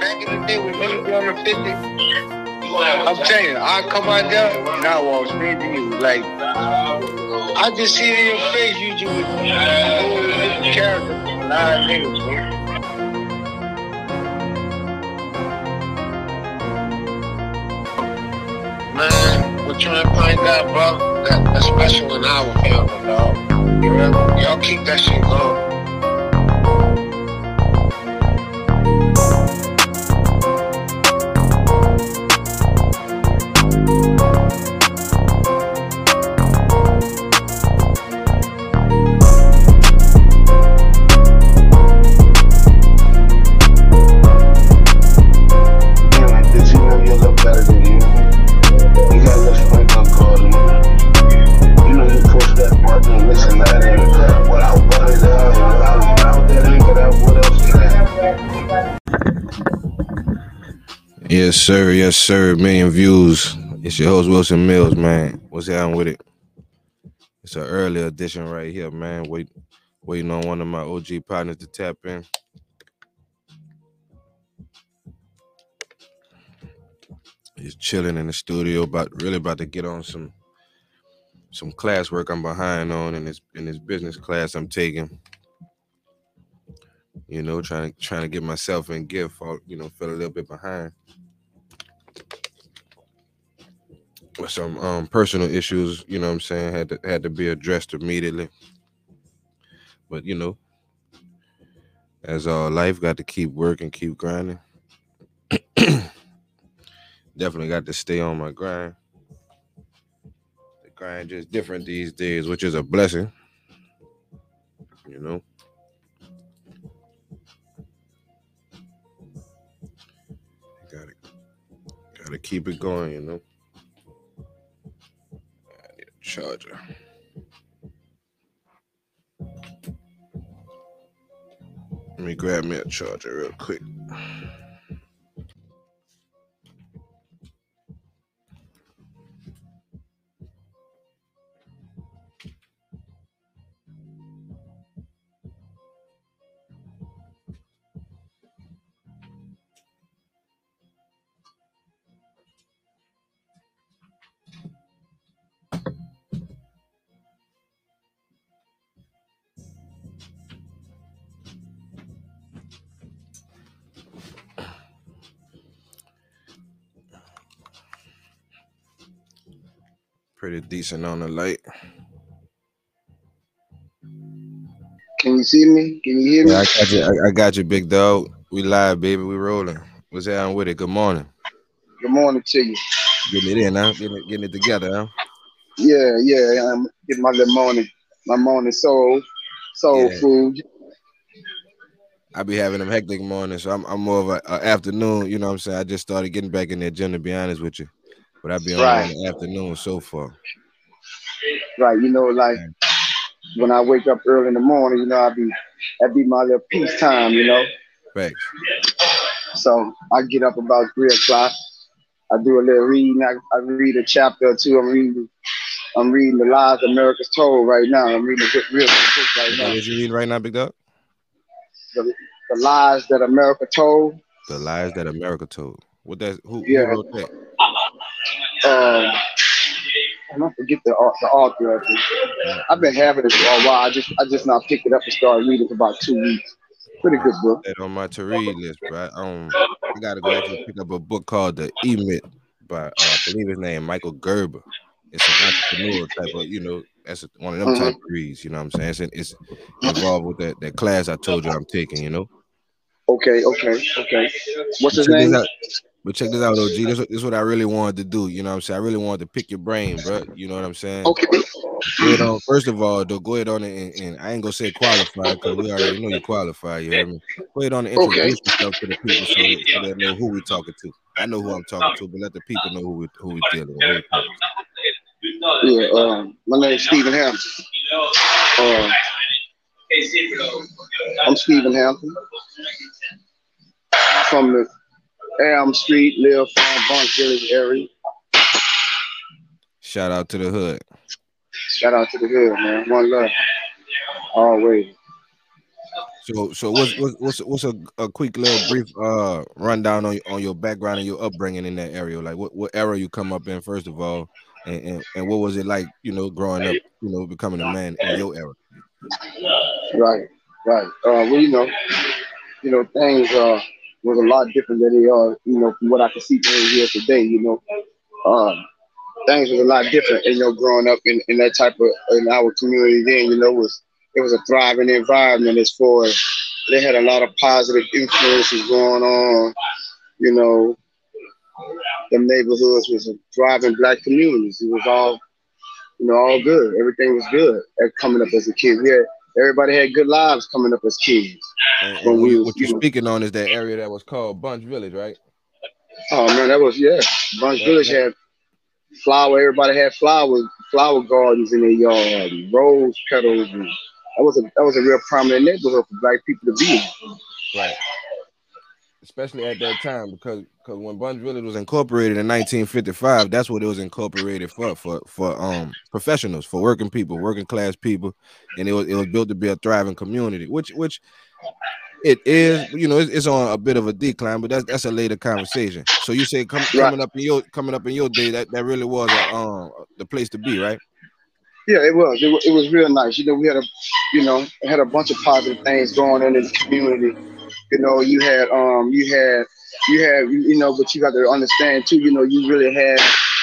back in the day when we was on the 50, I'm telling you, I come out there and I walk straight to you. Like, I just see it in your face, you just with character a lot of niggas. Man, we're trying to find out, bro. That, that's special in our family, dog. You know? Y'all keep that shit going. Yes, sir. Yes, sir. Million views. It's your host Wilson Mills, man. What's happening with it? It's an early edition right here, man. Wait, waiting on one of my OG partners to tap in. He's chilling in the studio, about really about to get on some some classwork I'm behind on in this in this business class I'm taking. You know, trying to trying to get myself in gift. You know, feel a little bit behind. With some um personal issues, you know what I'm saying, had to had to be addressed immediately. But you know, as all life got to keep working, keep grinding. Definitely got to stay on my grind. The grind just different these days, which is a blessing. You know. Gotta gotta keep it going, you know. Charger. Let me grab me a charger real quick. Pretty decent on the light. Can you see me? Can you hear me? Yeah, I got you. I, I got you, big dog. We live, baby. We rolling. What's happening with it? Good morning. Good morning to you. Getting it in, huh? Getting it, getting it together, huh? Yeah, yeah. I'm getting my little morning, my morning soul, soul Yeah. food. I be having them hectic mornings, so I'm, I'm more of a, a afternoon. You know what I'm saying? I just started getting back in the gym, to be honest with you. But I be on Right. in the afternoon so far. Right, you know, like when I wake up early in the morning, you know, I be that be my little peace time, you know. Facts. So I get up about three o'clock. I do a little reading. I, I read a chapter or two. I'm reading. I'm reading the lies America's told right now. I'm reading a good, real good book right now. what you reading right now, big dog? The, the lies that America told. The lies that America told. What that? Who, Yeah. who wrote that? Um, and I forget the the author of it. I've been having it for a while. I just I just now picked it up and started reading for about two weeks. Pretty good book. That on my to read list, bro. Um, I gotta go actually pick up a book called The E-Myth by uh, I believe his name Michael Gerber. It's an entrepreneur type of, you know, that's one of them type of reads. You know what I'm saying? It's, it's involved with that that class I told you I'm taking. You know. Okay, okay, okay. What's his name? But check this out, OG. This, this is what I really wanted to do. You know what I'm saying? I really wanted to pick your brain, bro. You know what I'm saying? Okay. Go ahead on. First of all, though, go ahead on and, and I ain't gonna say qualify because we already know you qualify. You hear me? Go ahead on and Okay. introduce yourself to the people so, so they know who we're talking to. I know who I'm talking to, but let the people know who we who we dealing with. Who we talking to. Yeah, um, my name is Stephen Hampton. Uh, I'm Stephen Hampton from the Elm Street, Lil Farm, Bunk Village area. Shout out to the hood. Shout out to the hood, man. One love. Always. So, so what's what's what's, what's a, a quick little brief uh rundown on on your background and your upbringing in that area? Like, what what era you come up in first of all, and and, and what was it like, you know, growing up, you know, becoming a man in your era? Right, right. Uh, well, you know, you know, things uh was a lot different than they are, you know, from what I can see things here today. You know, um, things was a lot different, you know, growing up in, in that type of in our community. Then, you know, was it was a thriving environment as far as they had a lot of positive influences going on. You know, the neighborhoods was a thriving black communities. It was all, you know, all good. Everything was good at coming up as a kid. We had everybody had good lives coming up as kids. And, and we, what you're speaking on is that area that was called Bunche Village, right? Oh man, that was yeah. Bunche yeah, Village had flower. Everybody had flowers, flower gardens in their yard, rose petals, and that was a that was a real prominent neighborhood for black people to be in. Right. Especially at that time, because because when Bunche Village was incorporated in 1955, that's what it was incorporated for for for um professionals, for working people, working class people, and it was it was built to be a thriving community, which which it is, you know, it's, it's, on a bit of a decline, but that's that's a later conversation. So you say come, right. coming up in your coming up in your day, that, that really was a, um the place to be, right? Yeah, it was. It, it was real nice. You know, we had a, you know, had a bunch of positive things going on in the community. You know, you had um, you had, you had, you know, but you got to understand too. You know, you really had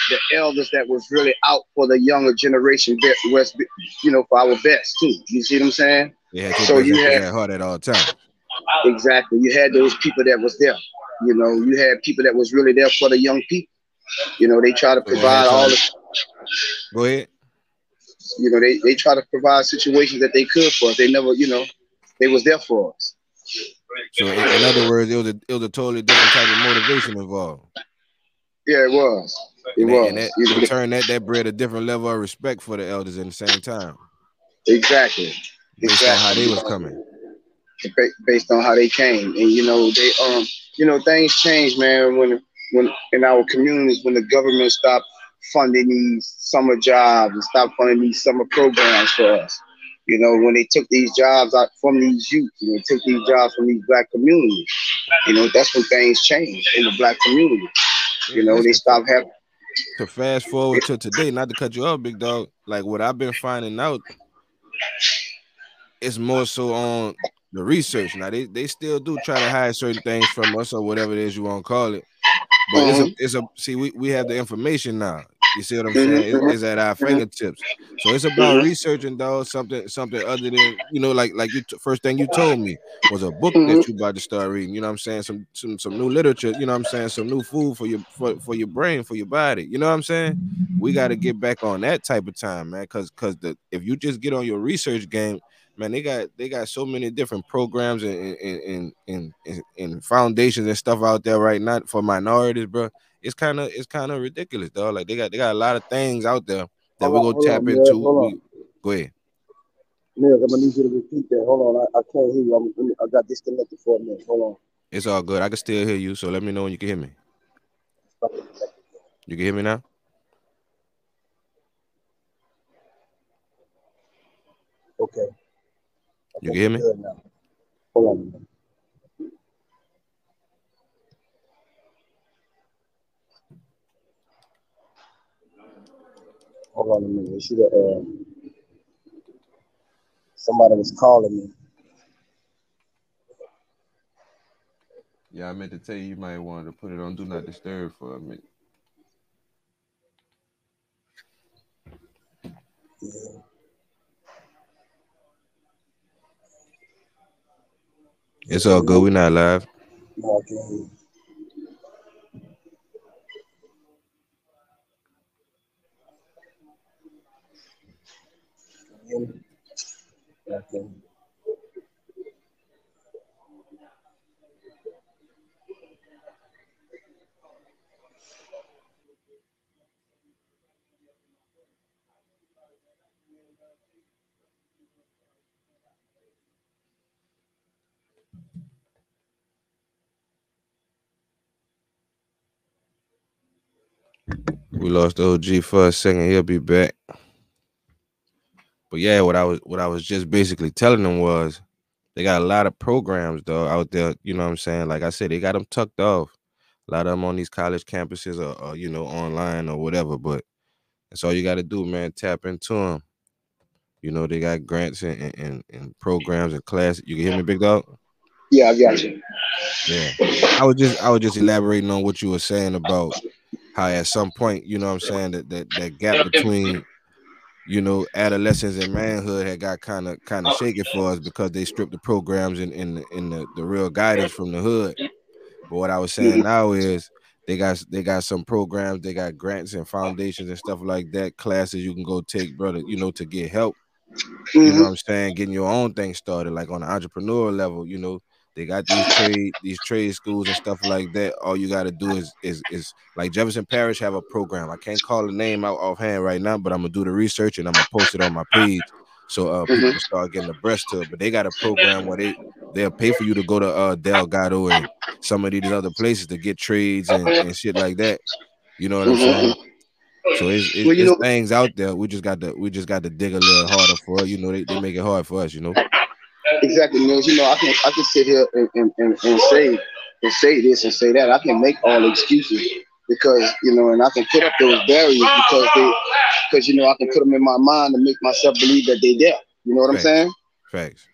the elders that was really out for the younger generation, West, you know, for our best too. You see what I'm saying? Yeah, so you had hard at all times. Exactly. You had those people that was there. You know, you had people that was really there for the young people. You know, they try to provide all the. Go ahead. You know, they, they try to provide situations that they could for us. They never, you know, they was there for us. So in, in other words, it was a it was a totally different type of motivation involved. Yeah, it was. It and was. And that, in turn, that that bred a different level of respect for the elders at the same time. Exactly. Based exactly. on how they was coming based on how they came. And you know, they um, you know, things change, man. When when in our communities, when the government stopped funding these summer jobs and stopped funding these summer programs for us. You know, when they took these jobs out from these youth, and they took these jobs from these black communities, you know, that's when things changed in the black community. You know, they stopped having. To fast forward to today, not to cut you off, big dog. Like what I've been finding out, it's more so on the research. Now they, they still do try to hide certain things from us or whatever it is you want to call it. But mm-hmm. it's a mm-hmm. it's a see we, we have the information now. You see what I'm saying? Mm-hmm. It's, at our mm-hmm. fingertips. So it's about mm-hmm. researching though something something other than you know like like you t- first thing you told me was a book that you about to start reading. You know what I'm saying? Some some some new literature. You know what I'm saying? Some new food for your for, for your brain for your body. You know what I'm saying? We got to get back on that type of time, man. Because because the if you just get on your research game man, they got they got so many different programs and and and, and, and foundations and stuff out there right now for minorities, bro. It's kind of it's kind of ridiculous, though. Like they got they got a lot of things out there that we're gonna tap on, into. We, go ahead. Mills, I'm gonna need you to repeat that. Hold on, I, I can't hear you. I'm, I got disconnected for a minute. Hold on. It's all good. I can still hear you, so let me know when you can hear me. You can hear me now. Okay. You hear me? Hold on. Hold on a minute. Uh, somebody was calling me. Yeah, I meant to tell you, you might want to put it on Do Not Disturb for a minute. Yeah. It's all good. We're not live. Okay. Okay. We lost OG for a second. He'll be back. But yeah, what I was what I was just basically telling them was they got a lot of programs though out there. You know what I'm saying? Like I said, they got them tucked off. A lot of them on these college campuses or, or you know online or whatever. But that's all you got to do, man. Tap into them. You know they got grants and, and, and programs and classes. You can hear me, big dog. Yeah, I got you. Yeah, I was just I was just elaborating on what you were saying about how at some point, you know what I'm saying, that that, that gap between you know adolescence and manhood had got kind of kind of oh. shaky for us because they stripped the programs and in, in, in the, the real guidance from the hood. But what I was saying now is they got they got some programs, they got grants and foundations and stuff like that, classes you can go take, brother, you know, to get help. You know mm-hmm. what I'm saying? Getting your own thing started, like on the entrepreneur level, you know, they got these trade these trade schools and stuff like that. All you got to do is is is like Jefferson Parish have a program. I can't call the name out offhand right now, but I'm gonna do the research and I'm gonna post it on my page so uh, people can start getting abreast to it. But they got a program where they they'll pay for you to go to uh, Delgado and some of these other places to get trades and, and shit like that. You know what I'm saying? So it's, it's, Well, it's know- things out there. We just got to we just got to dig a little harder for it. You know, they, they make it hard for us. You know. Exactly, Mills. You know, I can I can sit here and, and, and, and say and say this and say that. I can make all the excuses because you know, and I can put up those barriers because they because you know I can put them in my mind and make myself believe that they there. You know what I'm saying? Facts.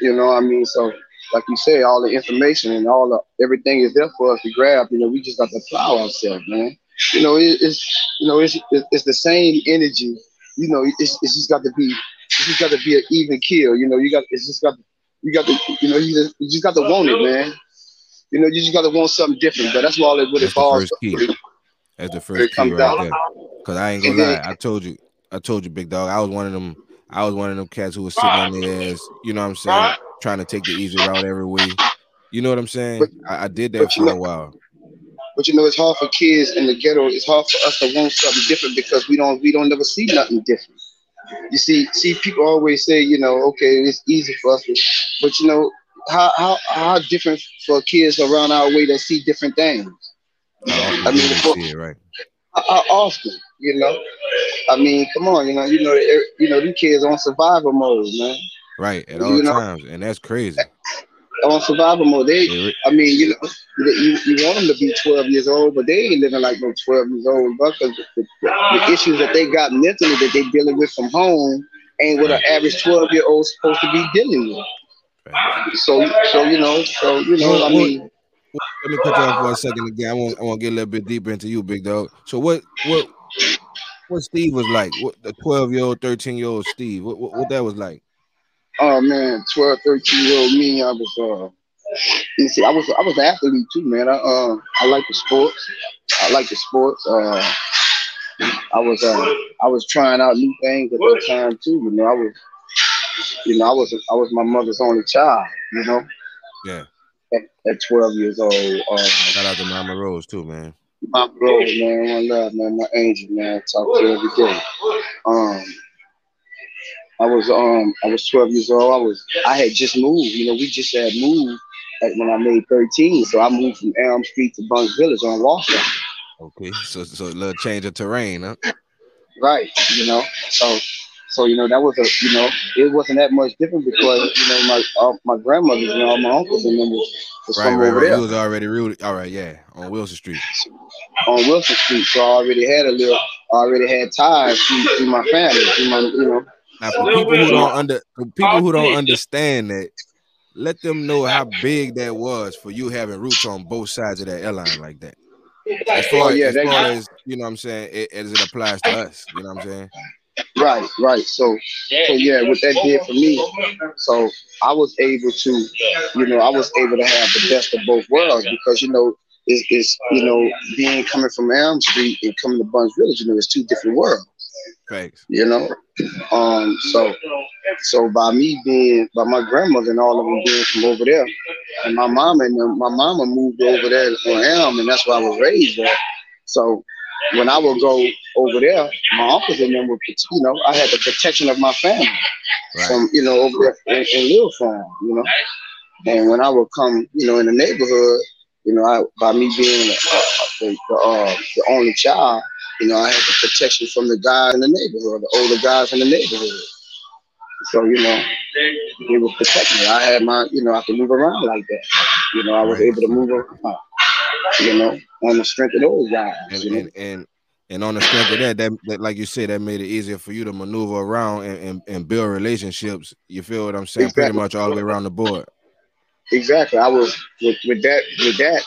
You know, what I mean, so like you say, all the information and all the everything is there for us to grab. You know, we just got to plow ourselves, man. You know, it, it's you know, it's it- it's the same energy. You know, it's it's just got to be it's just got to be an even kill. You know, you got it's just got you got to you know you just you just got to want it, man. You know, you just got to want something different. But that's all it what That's it the falls. first key. That's the first key right down. there. Cause I ain't gonna lie, I told you, I told you, big dog. I was one of them. I was one of them cats who was sitting on their ass. You know what I'm saying? Trying to take the easy route every way. You know what I'm saying? But- I, I did that but you for a while. But you know, it's hard for kids in the ghetto. It's hard for us to want something different because we don't we don't never see nothing different. You see, see, people always say, you know, okay, it's easy for us, but you know, how how how different for kids around our way that see different things. I mean, for- see it, right? How, often, you know? I mean, come on, you know, you know, you know, these kids on survival mode, man. Right, at You all know- times, and that's crazy. On survival mode, they They I mean, you know, you, you want them to be 12 years old, but they ain't living like no 12 years old, because the, the, the issues that they got mentally that they dealing with from home ain't what an average 12 year old supposed to be dealing with. Facts. So, so you know, so you know, Well, I well, mean, Let me cut you off for a second again. I want I want to get a little bit deeper into you, big dog. So what what what Steve was like? What the 12 year old, 13 year old Steve? What, what what that was like? Oh man, 12, 13 year old me, I was, uh, you see, I was, I was an athlete too, man. I, uh, I like the sports. I like the sports. Uh, I was, uh, I was trying out new things at that time too. You know, I was, you know, I was, I was my mother's only child. You know, Yeah. at, at 12 years old. Uh, Shout out to Mama Rose too, man. my bro, man, one love, man, my angel, man, I talk to her every day. Um, I was um I was 12 years old. I was I had just moved. You know, we just had moved when I made 13. So I moved from Elm Street to Buns Village on Walker. Okay, so so a little change of terrain, huh? Right. You know, so so you know that was a you know it wasn't that much different because you know my uh, my grandmothers and all my uncles and them was, was Right, from right, over right. there. Was already rooted. All right, yeah, on Wilson Street. on Wilson Street, so I already had a little, I already had ties to, my family, my, you know. Now, for people who don't under for people who don't understand that, let them know how big that was for you having roots on both sides of that airline like that. As far, Oh, yeah, as, that- far as you know, what I'm saying it, as it applies to us. You know what I'm saying? Right, right. So, so yeah, what that did for me, so I was able to, you know, I was able to have the best of both worlds because you know, it's, it's you know, being coming from Elm Street and coming to Buns Village, you know, it's two different worlds. Facts. you know. Um, so so by me being by my grandmother and all of them being from over there, and my mom and them, my mama moved over there on Elm, and that's where I was raised at. So when I would go over there, my uncles and them would, you know, I had the protection of my family Right. from you know over there in, in Little Farm, you know. And when I would come, you know, in the neighborhood, you know, I by me being uh, the the, uh, the only child, you know, I had the protection from the guys in the neighborhood, the older guys in the neighborhood. So you know, they was protect me. I had my, you know, I could move around like that. You know, I was Right. able to move around. You know, on the strength of those guys. and you know? and, and and on the strength of that, that, that like you said, that made it easier for you to maneuver around and, and, and build relationships. You feel what I'm saying? Pretty much all the way around the board. Exactly. I was with, with that with that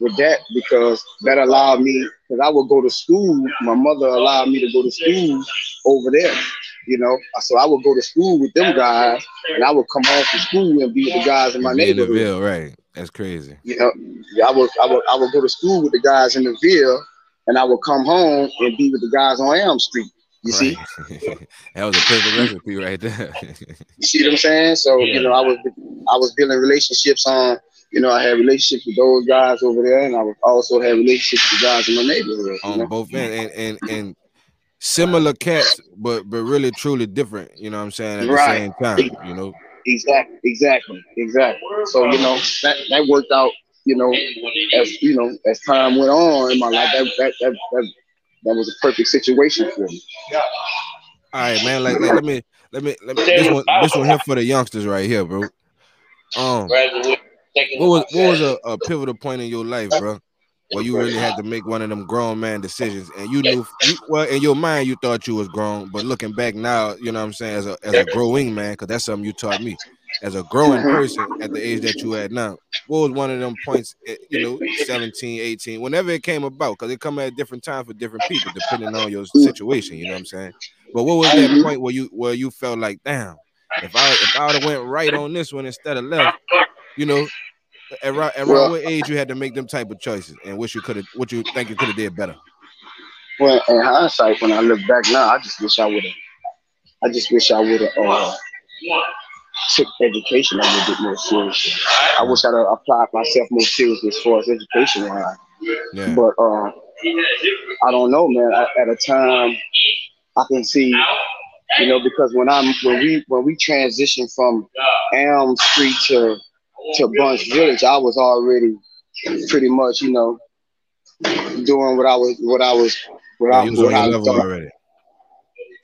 with that because that allowed me because I would go to school. My mother allowed me to go to school over there. You know, so I would go to school with them guys, and I would come home from school and be with the guys in my Be in the neighborhood. Ville, right? That's crazy. You know, yeah, I would I would I would go to school with the guys in the Ville, and I would come home and be with the guys on Elm Street. You see, that was a perfect recipe right there. you see what I'm saying? So you know, I was I was building relationships on. You know, I had relationships with those guys over there, and I was also had relationships with guys in my neighborhood. You on know? both ends and, and and similar cats, but but really truly different. You know what I'm saying? At the Right. same time, you know. Exactly, exactly, exactly. So you know that that worked out. You know, as you know, as time went on in my life, that that that that, that was a perfect situation for me. All right, man. Like, like let me let me let me this one this one here for the youngsters right here, bro. Um, what was what was a, a pivotal point in your life, bro? Where you really had to make one of them grown man decisions, and you knew, you, well, in your mind, you thought you was grown, but looking back now, you know what I'm saying, as a as a growing man, because that's something you taught me, as a growing person at the age that you at now. What was one of them points, eh, you know, 17, 18, whenever it came about, because it come at different times for different people, depending on your situation. You know what I'm saying? But what was that point where you where you felt like, damn, if I if I would have went right on this one instead of left, you know, around, around Well- what age you had to make them type of choices, and what you could have, what you think you could have did better. Well, in hindsight, when I look back now, I just wish I would have. I just wish I would have uh, took education a little bit more seriously. I wish I'd have applied myself more seriously as far as education wise. Yeah, But uh, I don't know, man. I, at a time, I can see, you know, because when I'm when we when we transition from Elm Street to to Bunche Village, I was already pretty much, you know, doing what I was what I was what Yeah, I was what I thought already.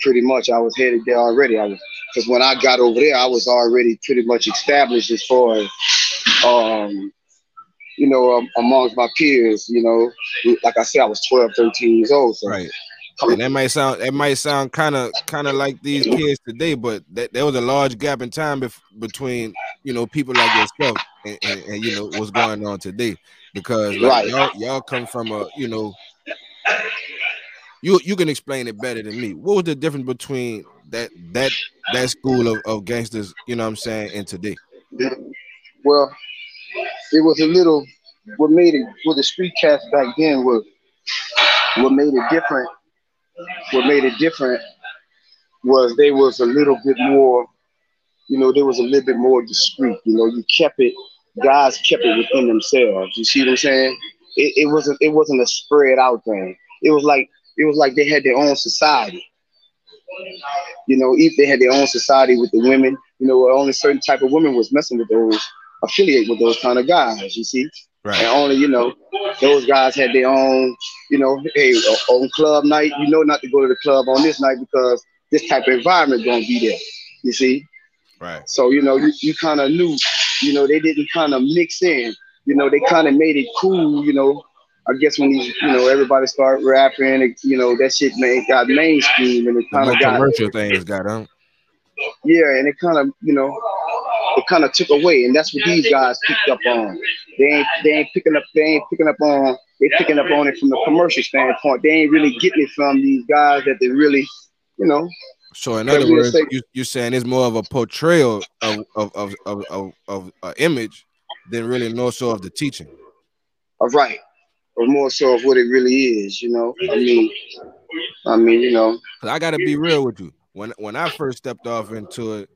pretty much I was headed there already. I was because when I got over there, I was already pretty much established as far as um you know um, amongst my peers. You know, like I said, I was 12, 13 years old. So Right. And that might sound that might sound kind of kind of like these kids today, but that there was a large gap in time bef- between you know people like yourself and, and, and you know what's going on today because like, Right. y'all y'all come from a you know you you can explain it better than me. What was the difference between that that that school of, of gangsters, you know what I'm saying, and today? well, it was a little. What made it? What the street cats back then was. What made it different? What made it different was they was a little bit more. You know, they was a little bit more discreet. You know, you kept it. Guys kept it within themselves. You see what I'm saying? It, it wasn't. It wasn't a spread out thing. It was like. It was like they had their own society. You know, if they had their own society with the women, you know, only certain type of women was messing with those, affiliate with those kind of guys. You see, Right. and only you know, those guys had their own, you know, hey, on club night, you know, not to go to the club on this night because this type of environment gonna be there. You see, Right. so you know, you, you kind of knew, you know, they didn't kind of mix in. You know, they kind of made it cool. You know, I guess when these, you know, everybody started rapping, it, you know, that shit man got mainstream and it kind of got commercial things got on. yeah, and it kind of, you know, it kind of took away, and that's what these guys picked up on. They ain't, they ain't picking up, they ain't picking up on, they picking up on it from the commercial standpoint. They ain't really getting it from these guys that they really, you know, So in other words, you you're saying it's more of a portrayal of of of of of, of uh, image than really more so of the teaching. of right, or more so of what it really is. You know, I mean, I mean, you know, I gotta be real with you. When when I first stepped off into it,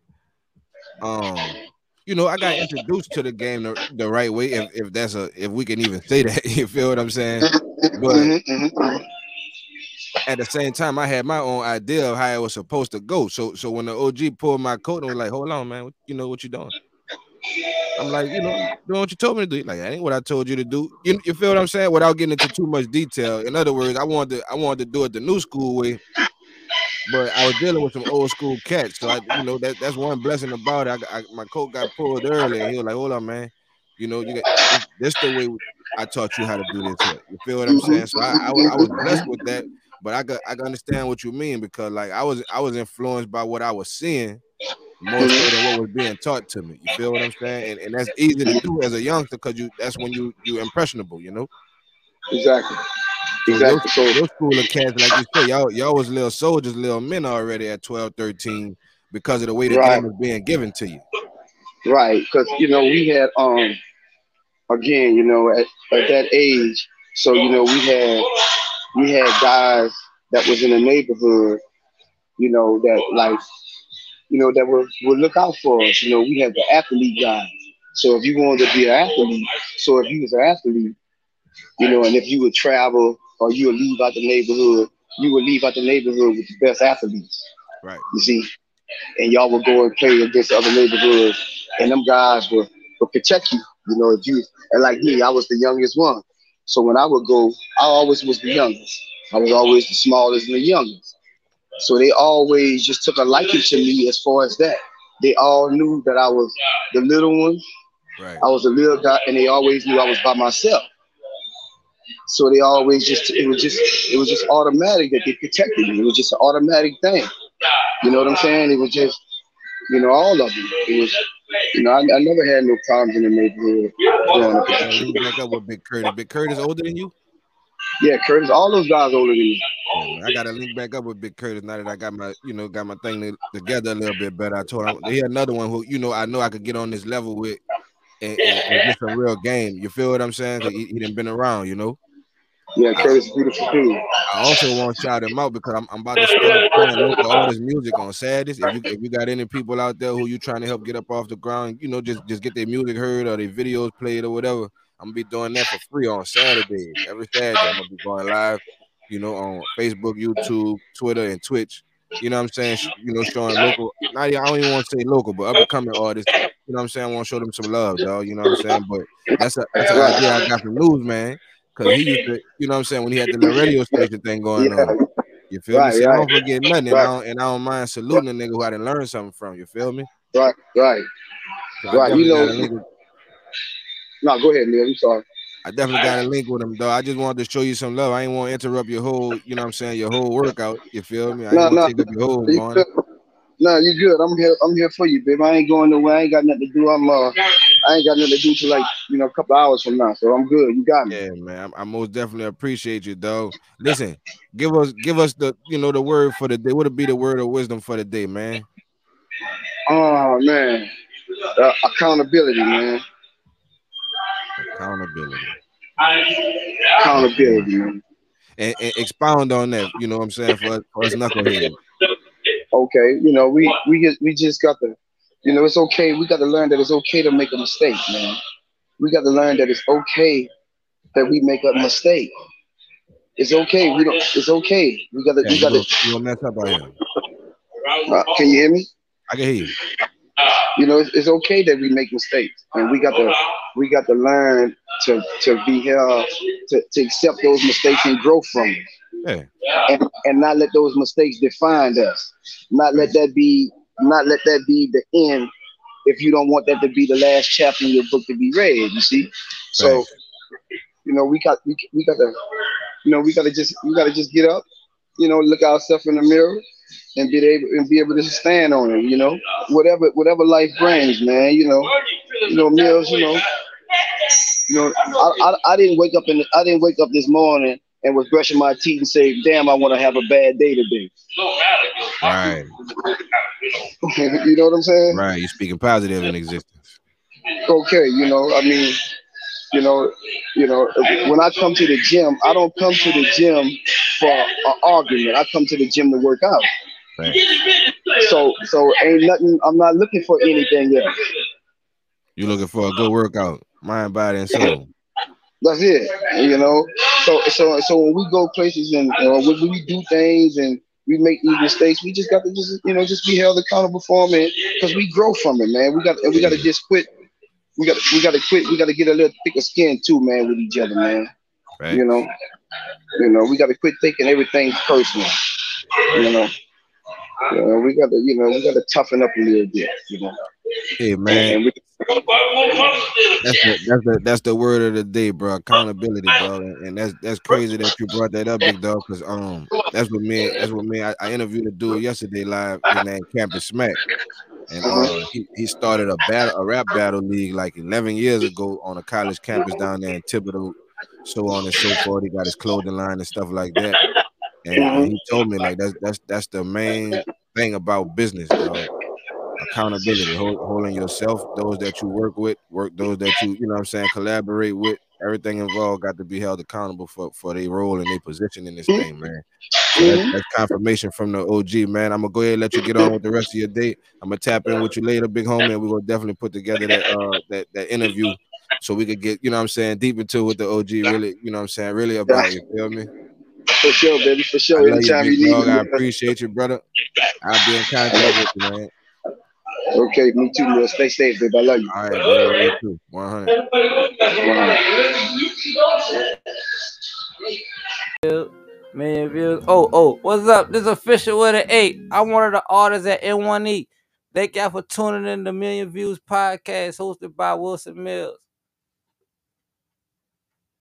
um, you know, I got introduced to the game the, the right way, if, if that's a if we can even say that. You feel what I'm saying? But Mhm, mhm, mhm. At the same time, I had my own idea of how it was supposed to go. So so when the OG pulled my coat and was like, "Hold on, man, you know what you're doing?" I'm like, you know, doing what you told me to do. Like, that ain't what I told you to do. You, you feel what I'm saying? Without getting into too much detail. In other words, I wanted to I wanted to do it the new school way, but I was dealing with some old school cats. So I, you know, that that's one blessing about it. I, I, my coat got pulled early, and he was like, "Hold on, man. You know, you got this, the way I taught you how to do this. Here. You feel what I'm saying? So I, I, I was blessed with that, but I got I can understand what you mean because like I was I was influenced by what I was seeing more so than what was being taught to me. You feel what I'm saying? And, and that's easy to do as a youngster because you that's when you you impressionable, you know. Exactly. So Exactly. Your, So your school of cats, like you said, y'all y'all was little soldiers, little men already at 12, 13 because of the way the Right. game was being given to you. right, because you know we had um again, you know, at, at that age, so you know we had we had guys that was in the neighborhood, you know, that like you know that would would look out for us. You know, we had the athlete guys. So if you wanted to be an athlete, so if you was an athlete, you know, and if you would travel or you would leave out the neighborhood, you would leave out the neighborhood with the best athletes. Right. You see, and y'all would go and play against other neighborhoods, and them guys would, would protect you. You know, if you and like me, I was the youngest one. So when I would go, I always was the youngest. I was always the smallest and the youngest. So they always just took a liking to me as far as that. They all knew that I was the little one. Right. I was a little guy, and they always knew I was by myself. So they always just it was just it was just automatic that they protected me. It was just an automatic thing. You know what I'm saying? It was just you know all of them. It was you know I, I never had no problems in the neighborhood growing up. Back up with Big Curtis. Big Curtis older than you? Yeah, Curtis, all those guys older than me. Yeah, I gotta link back up with Big Curtis now that I got my, you know, got my thing to- together a little bit better. I told him he had another one who, you know, I know I could get on this level with and, and, and get some real game. You feel what I'm saying? he, he done been around, you know. Yeah, Curtis, is beautiful dude. I also want to shout him out because I'm, I'm about to start playing local artist music on Saturdays. If you if you got any people out there who you trying to help get up off the ground, you know, just just get their music heard or their videos played or whatever. I'm gonna be doing that for free on Saturdays. Every Saturday, I'm gonna be going live, you know, on Facebook, YouTube, Twitter, and Twitch. You know what I'm saying? You know, showing local. Not I don't even want to say local, but up and coming artists. You know what I'm saying? I want to show them some love, dog. You know what I'm saying? But that's a that's an idea I got from News, man. Cause he used to, you know what I'm saying, when he had the little radio station thing going Yeah, on. You feel Right, me? See, I don't forget nothing, and, I don't, and I don't mind saluting a nigga who I didn't learn something from. You feel me? right, right. So Right, you know- got a link with- No, go ahead, Neil. I'm sorry. I definitely got a link with him, though. I just wanted to show you some love. I ain't want to interrupt your whole, you know what I'm saying, your whole workout. You feel me? I No, no. take up your whole You morning. No, you good. I'm here. I'm here for you, babe. I ain't going nowhere. I ain't got nothing to do. I'm uh, I ain't got nothing to do till like you know a couple hours from now. So I'm good. You got me. Yeah, man. I, I most definitely appreciate you, though. Listen, give us give us the you know the word for the day. What would be the word of wisdom for the day, man? Oh man, uh, accountability, man. Accountability. Accountability, man. And, and expound on that, you know what I'm saying, for us, for us knuckleheads. Okay, you know we we just we just got to, you know, it's okay. We got to learn that it's okay to make a mistake, man. We got to learn that it's okay that we make a mistake. It's okay. We don't. It's okay. We got to. Yeah, we you got to. you gonna mess up out here. Uh, can you hear me? I can hear you. you know, it's, it's okay that we make mistakes, and we got to we got to learn to to be held to, to accept those mistakes and grow from them, Yeah. and and not let those mistakes define us. Not let that be not let that be the end. If you don't want that to be the last chapter in your book to be read, you see. So, Right. you know, we got we, we got to, you know, we got to just we got to just get up, you know, look ourselves in the mirror, and be able and be able to stand on it. You know, whatever whatever life brings, man. You know, you know, Mills. You know, you know, I, I, I didn't wake up in the, I didn't wake up this morning and was brushing my teeth and say, "Damn, I want to have a bad day today." Right. you know what I'm saying? Right. You're speaking positive in existence. okay, you know, I mean, you know, you know, when I come to the gym, I don't come to the gym for an argument. I come to the gym to work out. Right. So, so ain't nothing. I'm not looking for anything else. You're looking for a good workout, mind, body, and soul. That's it. You know. So, so, so when we go places and you know, when we do things and we make these mistakes, we just got to just you know just be held accountable for them, because we grow from it, man. We got we got to just quit. We got we got to quit. We got to get a little thicker skin too, man, with each other, man. Right. You know, you know, we got to quit taking everything personal. You know, Uh, we got to, you know, we got to toughen up a little bit, you know. Hey man, And we, that's the, that's the that's the word of the day, bro. Accountability, bro, and, and that's that's crazy that you brought that up, big dog. Cause um, that's what me that's what me I, I interviewed a dude yesterday live in that Campus Smack, and uh, he, he started a battle a rap battle league like 11 years ago on a college campus down there in Thibodaux, so on and so forth. He got his clothing line and stuff like that, and, and he told me like that's that's that's the main thing about business, dog accountability, hold, holding yourself, those that you work with, work those that you, you know what I'm saying, collaborate with, everything involved got to be held accountable for for their role and their position in this thing, man. So that- that's confirmation from the OG, man. I'm gonna go ahead and let you get on with the rest of your day. I'm gonna tap in with you later, big homie, and we're gonna definitely put together that uh that, that interview so we could get, you know what I'm saying, deep into what the OG really, you know what I'm saying, really about. You feel me? For sure, baby, for sure. love Anytime you big need dog. I appreciate you, brother. I'll be in contact with you, man. Okay, me too, man. Stay safe, baby. I love you. All right, bro. You too. 100. Million views. Oh, oh, what's up? This is official with an eight. I'm one of the artists at N1E. Thank y'all for tuning in to Million Views podcast hosted by Wilson Mills.